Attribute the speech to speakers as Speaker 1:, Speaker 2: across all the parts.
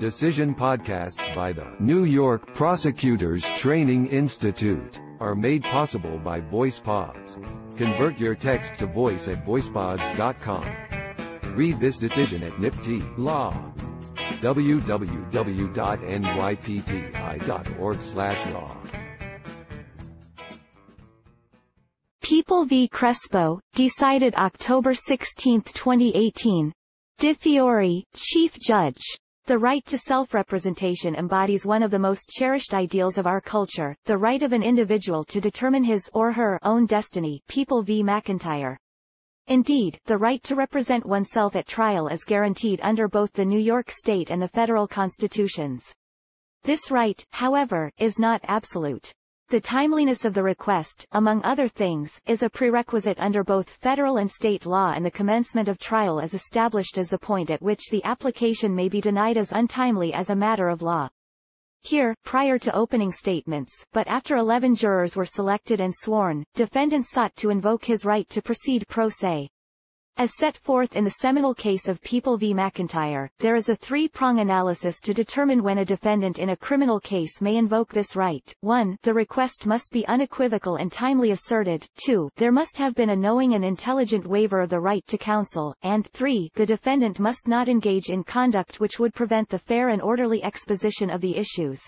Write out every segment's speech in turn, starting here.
Speaker 1: Decision podcasts by the New York Prosecutors Training Institute are made possible by VoicePods. Convert your text to voice at voicepods.com. Read this decision at NYPTI Law. www.nypti.org slash law.
Speaker 2: People v. Crespo, decided October 16, 2018. DiFiore, Chief Judge. The right to self-representation embodies one of the most cherished ideals of our culture, the right of an individual to determine his or her own destiny People v. McIntyre. Indeed, the right to represent oneself at trial is guaranteed under both the New York State and the federal constitutions. This right, however, is not absolute. The timeliness of the request, among other things, is a prerequisite under both federal and state law and the commencement of trial is established as the point at which the application may be denied as untimely as a matter of law. Here, prior to opening statements, but after 11 jurors were selected and sworn, defendant sought to invoke his right to proceed pro se. As set forth in the seminal case of People v. McIntyre, there is a three-prong analysis to determine when a defendant in a criminal case may invoke this right. 1. The request must be unequivocal and timely asserted. 2. There must have been a knowing and intelligent waiver of the right to counsel. And 3. The defendant must not engage in conduct which would prevent the fair and orderly exposition of the issues.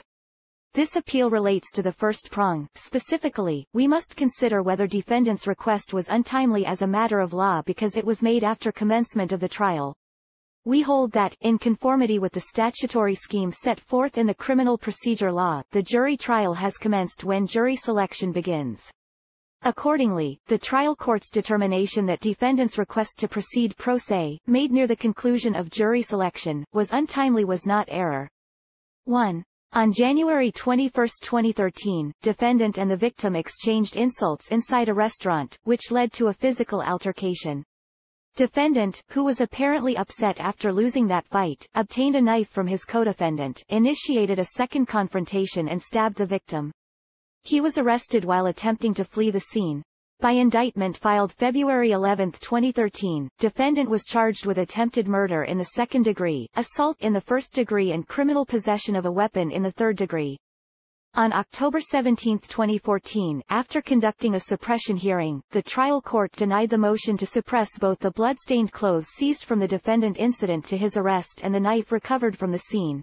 Speaker 2: This appeal relates to the first prong. Specifically, we must consider whether defendant's request was untimely as a matter of law because it was made after commencement of the trial. We hold that, in conformity with the statutory scheme set forth in the criminal procedure law, the jury trial has commenced when jury selection begins. Accordingly, the trial court's determination that defendant's request to proceed pro se, made near the conclusion of jury selection, was untimely was not error. 1. On January 21, 2013, defendant and the victim exchanged insults inside a restaurant, which led to a physical altercation. Defendant, who was apparently upset after losing that fight, obtained a knife from his co-defendant, initiated a second confrontation and stabbed the victim. He was arrested while attempting to flee the scene. By indictment filed February 11, 2013, defendant was charged with attempted murder in the second degree, assault in the first degree and criminal possession of a weapon in the third degree. On October 17, 2014, after conducting a suppression hearing, the trial court denied the motion to suppress both the blood-stained clothes seized from the defendant incident to his arrest and the knife recovered from the scene.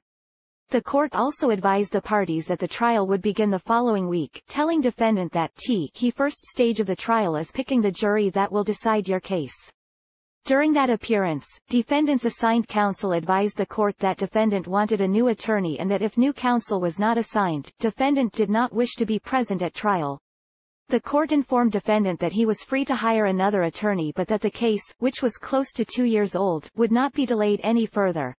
Speaker 2: The court also advised the parties that the trial would begin the following week, telling defendant that t he first stage of the trial is picking the jury that will decide your case. During that appearance, defendant's assigned counsel advised the court that defendant wanted a new attorney and that if new counsel was not assigned, defendant did not wish to be present at trial. The court informed defendant that he was free to hire another attorney but that the case, which was close to two years old, would not be delayed any further.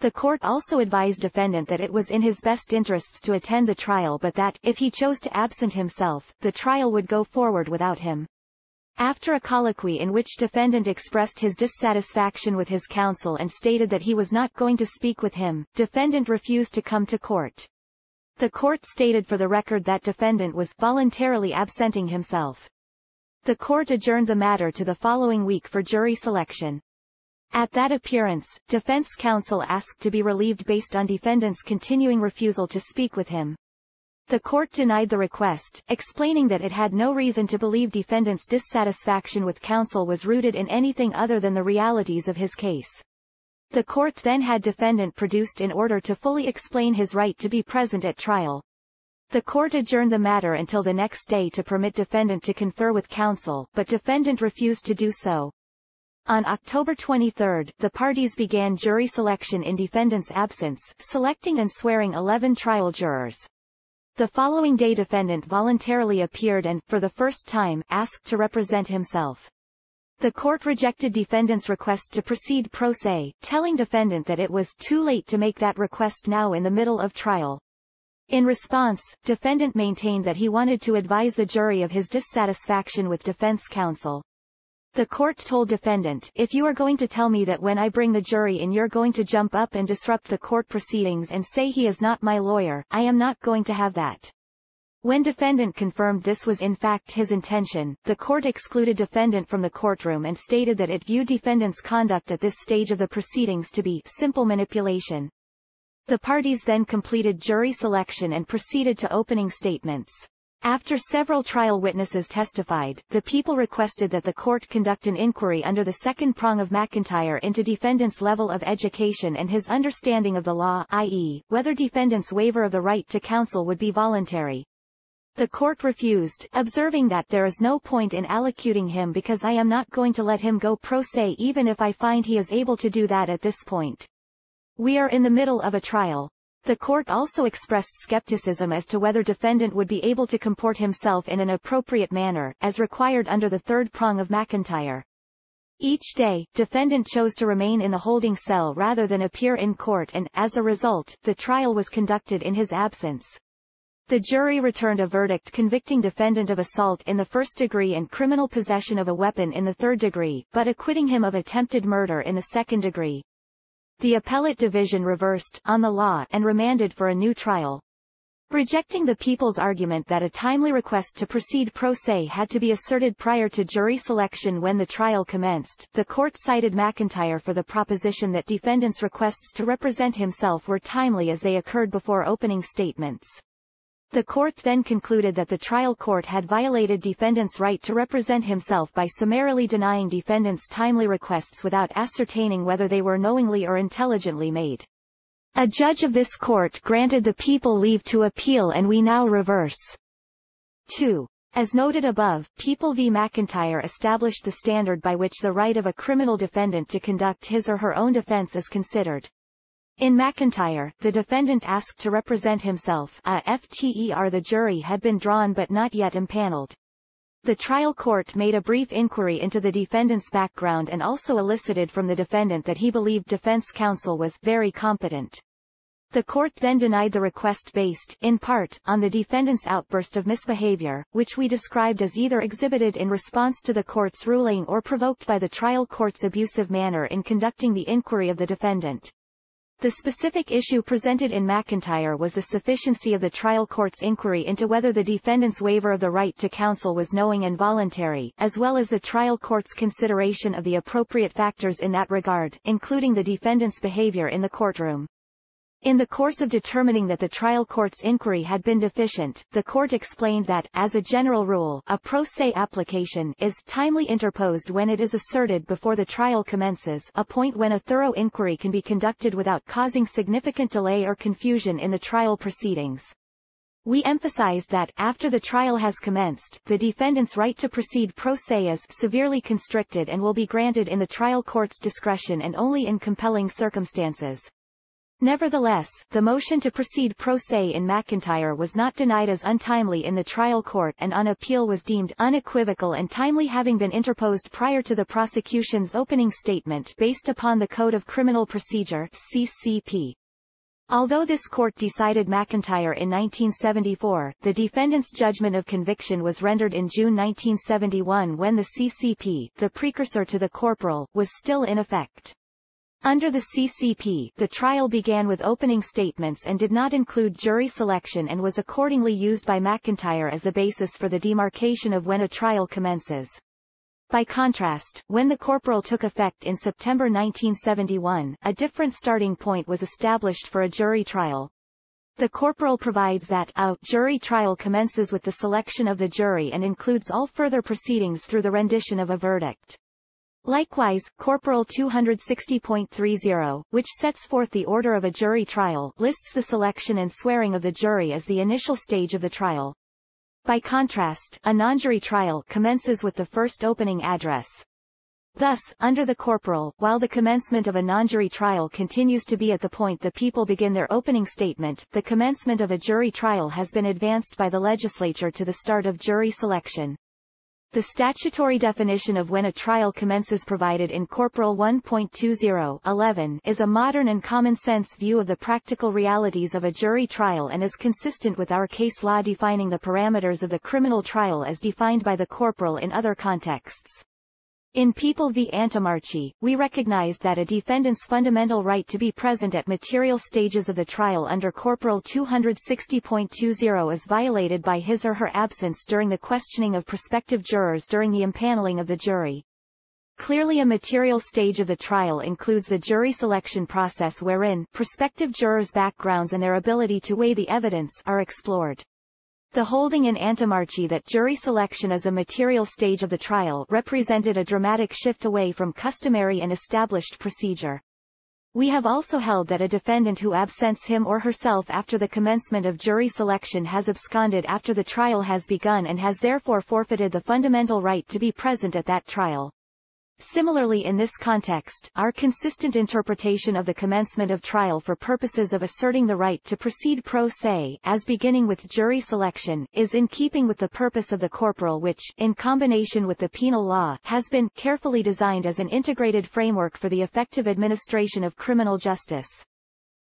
Speaker 2: The court also advised defendant that it was in his best interests to attend the trial but that, if he chose to absent himself, the trial would go forward without him. After a colloquy in which defendant expressed his dissatisfaction with his counsel and stated that he was not going to speak with him, defendant refused to come to court. The court stated for the record that defendant was voluntarily absenting himself. The court adjourned the matter to the following week for jury selection. At that appearance, defense counsel asked to be relieved based on defendant's continuing refusal to speak with him. The court denied the request, explaining that it had no reason to believe defendant's dissatisfaction with counsel was rooted in anything other than the realities of his case. The court then had defendant produced in order to fully explain his right to be present at trial. The court adjourned the matter until the next day to permit defendant to confer with counsel, but defendant refused to do so. On October 23, the parties began jury selection in defendant's absence, selecting and swearing 11 trial jurors. The following day defendant voluntarily appeared and, for the first time, asked to represent himself. The court rejected defendant's request to proceed pro se, telling defendant that it was too late to make that request now in the middle of trial. In response, defendant maintained that he wanted to advise the jury of his dissatisfaction with defense counsel. The court told defendant, if you are going to tell me that when I bring the jury in you're going to jump up and disrupt the court proceedings and say he is not my lawyer, I am not going to have that. When defendant confirmed this was in fact his intention, the court excluded defendant from the courtroom and stated that it viewed defendant's conduct at this stage of the proceedings to be simple manipulation. The parties then completed jury selection and proceeded to opening statements. After several trial witnesses testified, the people requested that the court conduct an inquiry under the second prong of McIntyre into defendant's level of education and his understanding of the law i.e., whether defendant's waiver of the right to counsel would be voluntary. The court refused, observing that there is no point in allocuting him because I am not going to let him go pro se even if I find he is able to do that at this point. We are in the middle of a trial, the court also expressed skepticism as to whether defendant would be able to comport himself in an appropriate manner, as required under the third prong of McIntyre. Each day, defendant chose to remain in the holding cell rather than appear in court and, as a result, the trial was conducted in his absence. The jury returned a verdict convicting defendant of assault in the first degree and criminal possession of a weapon in the third degree, but acquitting him of attempted murder in the second degree. The appellate division reversed, on the law, and remanded for a new trial. Rejecting the people's argument that a timely request to proceed pro se had to be asserted prior to jury selection when the trial commenced, the court cited McIntyre for the proposition that defendant's requests to represent himself were timely as they occurred before opening statements. The court then concluded that the trial court had violated defendant's right to represent himself by summarily denying defendant's timely requests without ascertaining whether they were knowingly or intelligently made. A judge of this court granted the people leave to appeal and we now reverse. 2. As noted above, People v. McIntyre established the standard by which the right of a criminal defendant to conduct his or her own defense is considered. In McIntyre, the defendant asked to represent himself a FTER the jury had been drawn but not yet impaneled. The trial court made a brief inquiry into the defendant's background and also elicited from the defendant that he believed defense counsel was very competent. The court then denied the request based, in part, on the defendant's outburst of misbehavior, which we described as either exhibited in response to the court's ruling or provoked by the trial court's abusive manner in conducting the inquiry of the defendant. The specific issue presented in McIntyre was the sufficiency of the trial court's inquiry into whether the defendant's waiver of the right to counsel was knowing and voluntary, as well as the trial court's consideration of the appropriate factors in that regard, including the defendant's behavior in the courtroom. In the course of determining that the trial court's inquiry had been deficient, the court explained that, as a general rule, a pro se application is timely interposed when it is asserted before the trial commences a point when a thorough inquiry can be conducted without causing significant delay or confusion in the trial proceedings. We emphasized that, after the trial has commenced, the defendant's right to proceed pro se is severely constricted and will be granted in the trial court's discretion and only in compelling circumstances. Nevertheless, the motion to proceed pro se in McIntyre was not denied as untimely in the trial court and on appeal was deemed unequivocal and timely having been interposed prior to the prosecution's opening statement based upon the Code of Criminal Procedure CCP. Although this court decided McIntyre in 1974, the defendant's judgment of conviction was rendered in June 1971 when the CCP, the precursor to the corporal, was still in effect. Under the CCP, the trial began with opening statements and did not include jury selection and was accordingly used by McIntyre as the basis for the demarcation of when a trial commences. By contrast, when the corporal took effect in September 1971, a different starting point was established for a jury trial. The corporal provides that a jury trial commences with the selection of the jury and includes all further proceedings through the rendition of a verdict. Likewise, Corporal 260.30, which sets forth the order of a jury trial, lists the selection and swearing of the jury as the initial stage of the trial. By contrast, a non-jury trial commences with the first opening address. Thus, under the corporal, while the commencement of a non-jury trial continues to be at the point the people begin their opening statement, the commencement of a jury trial has been advanced by the legislature to the start of jury selection. The statutory definition of when a trial commences provided in Corporal 1.20 is a modern and common-sense view of the practical realities of a jury trial and is consistent with our case law defining the parameters of the criminal trial as defined by the corporal in other contexts. In People v. Antommarchi, we recognize that a defendant's fundamental right to be present at material stages of the trial under Corporal 260.20 is violated by his or her absence during the questioning of prospective jurors during the impaneling of the jury. Clearly a material stage of the trial includes the jury selection process wherein prospective jurors' backgrounds and their ability to weigh the evidence are explored. The holding in Antommarchi that jury selection is a material stage of the trial represented a dramatic shift away from customary and established procedure. We have also held that a defendant who absents him or herself after the commencement of jury selection has absconded after the trial has begun and has therefore forfeited the fundamental right to be present at that trial. Similarly in this context, our consistent interpretation of the commencement of trial for purposes of asserting the right to proceed pro se as beginning with jury selection, is in keeping with the purpose of the corporal which, in combination with the penal law, has been carefully designed as an integrated framework for the effective administration of criminal justice.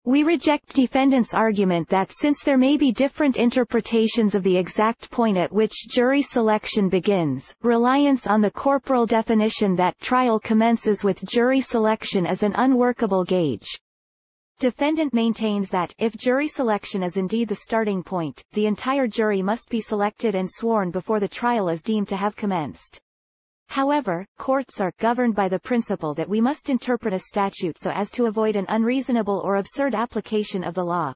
Speaker 2: We reject defendants' argument that since there may be different interpretations of the exact point at which jury selection begins, reliance on the corporal definition that trial commences with jury selection is an unworkable gauge. Defendant maintains that, if jury selection is indeed the starting point, the entire jury must be selected and sworn before the trial is deemed to have commenced. However, courts are governed by the principle that we must interpret a statute so as to avoid an unreasonable or absurd application of the law.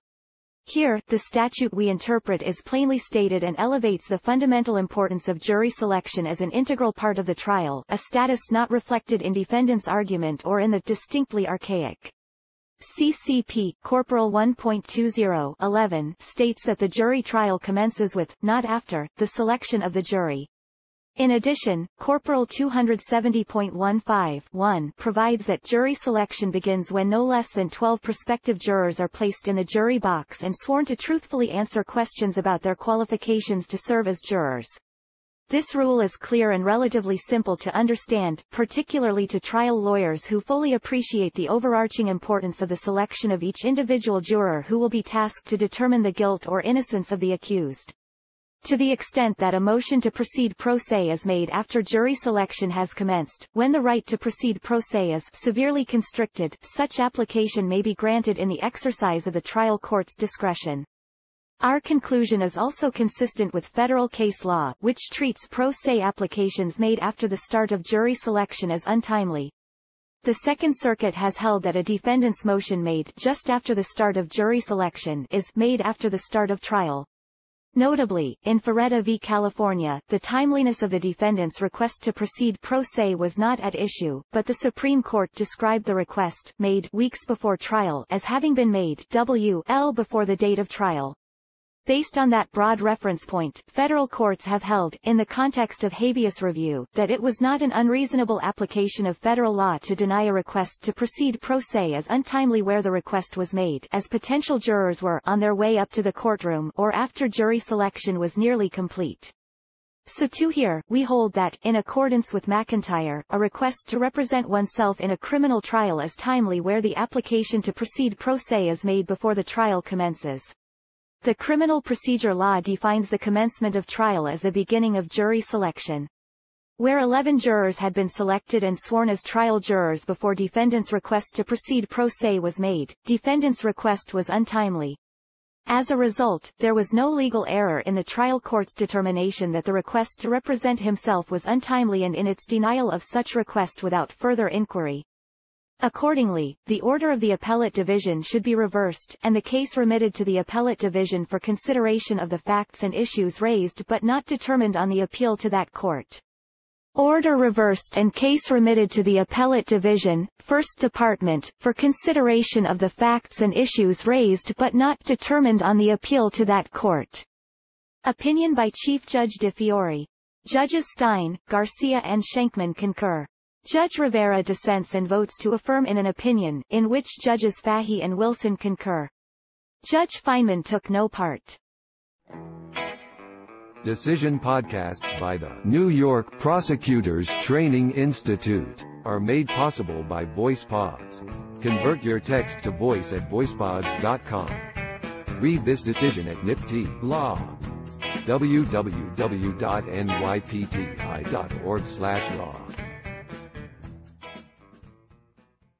Speaker 2: Here, the statute we interpret is plainly stated and elevates the fundamental importance of jury selection as an integral part of the trial, a status not reflected in defendant's argument or in the distinctly archaic CCP Corporal 1.20 states that the jury trial commences with, not after, the selection of the jury. In addition, Corporal 270.15 provides that jury selection begins when no less than 12 prospective jurors are placed in the jury box and sworn to truthfully answer questions about their qualifications to serve as jurors. This rule is clear and relatively simple to understand, particularly to trial lawyers who fully appreciate the overarching importance of the selection of each individual juror who will be tasked to determine the guilt or innocence of the accused. To the extent that a motion to proceed pro se is made after jury selection has commenced, when the right to proceed pro se is severely constricted, such application may be granted in the exercise of the trial court's discretion. Our conclusion is also consistent with federal case law, which treats pro se applications made after the start of jury selection as untimely. The Second Circuit has held that a defendant's motion made just after the start of jury selection is made after the start of trial. Notably, in Faretta v. California, the timeliness of the defendant's request to proceed pro se was not at issue, but the Supreme Court described the request, made weeks before trial, as having been made w l before the date of trial. Based on that broad reference point, federal courts have held, in the context of habeas review, that it was not an unreasonable application of federal law to deny a request to proceed pro se as untimely where the request was made as potential jurors were on their way up to the courtroom or after jury selection was nearly complete. So too here, we hold that, in accordance with McIntyre, a request to represent oneself in a criminal trial is timely where the application to proceed pro se is made before the trial commences. The criminal procedure law defines the commencement of trial as the beginning of jury selection. Where 11 jurors had been selected and sworn as trial jurors before defendant's request to proceed pro se was made, defendant's request was untimely. As a result, there was no legal error in the trial court's determination that the request to represent himself was untimely and in its denial of such request without further inquiry. Accordingly, the order of the appellate division should be reversed, and the case remitted to the appellate division for consideration of the facts and issues raised but not determined on the appeal to that court. Order reversed and case remitted to the appellate division, First Department, for consideration of the facts and issues raised but not determined on the appeal to that court. Opinion by Chief Judge DiFiore. Judges Stein, Garcia and Scheinkman concur. Judge Rivera dissents and votes to affirm in an opinion, in which Judges Fahey and Wilson concur. Judge Feinman took no part.
Speaker 1: Decision podcasts by the New York Prosecutors Training Institute are made possible by VoicePods. Convert your text to voice at voicepods.com. Read this decision at NYPTI Law. www.nypti.org slash law.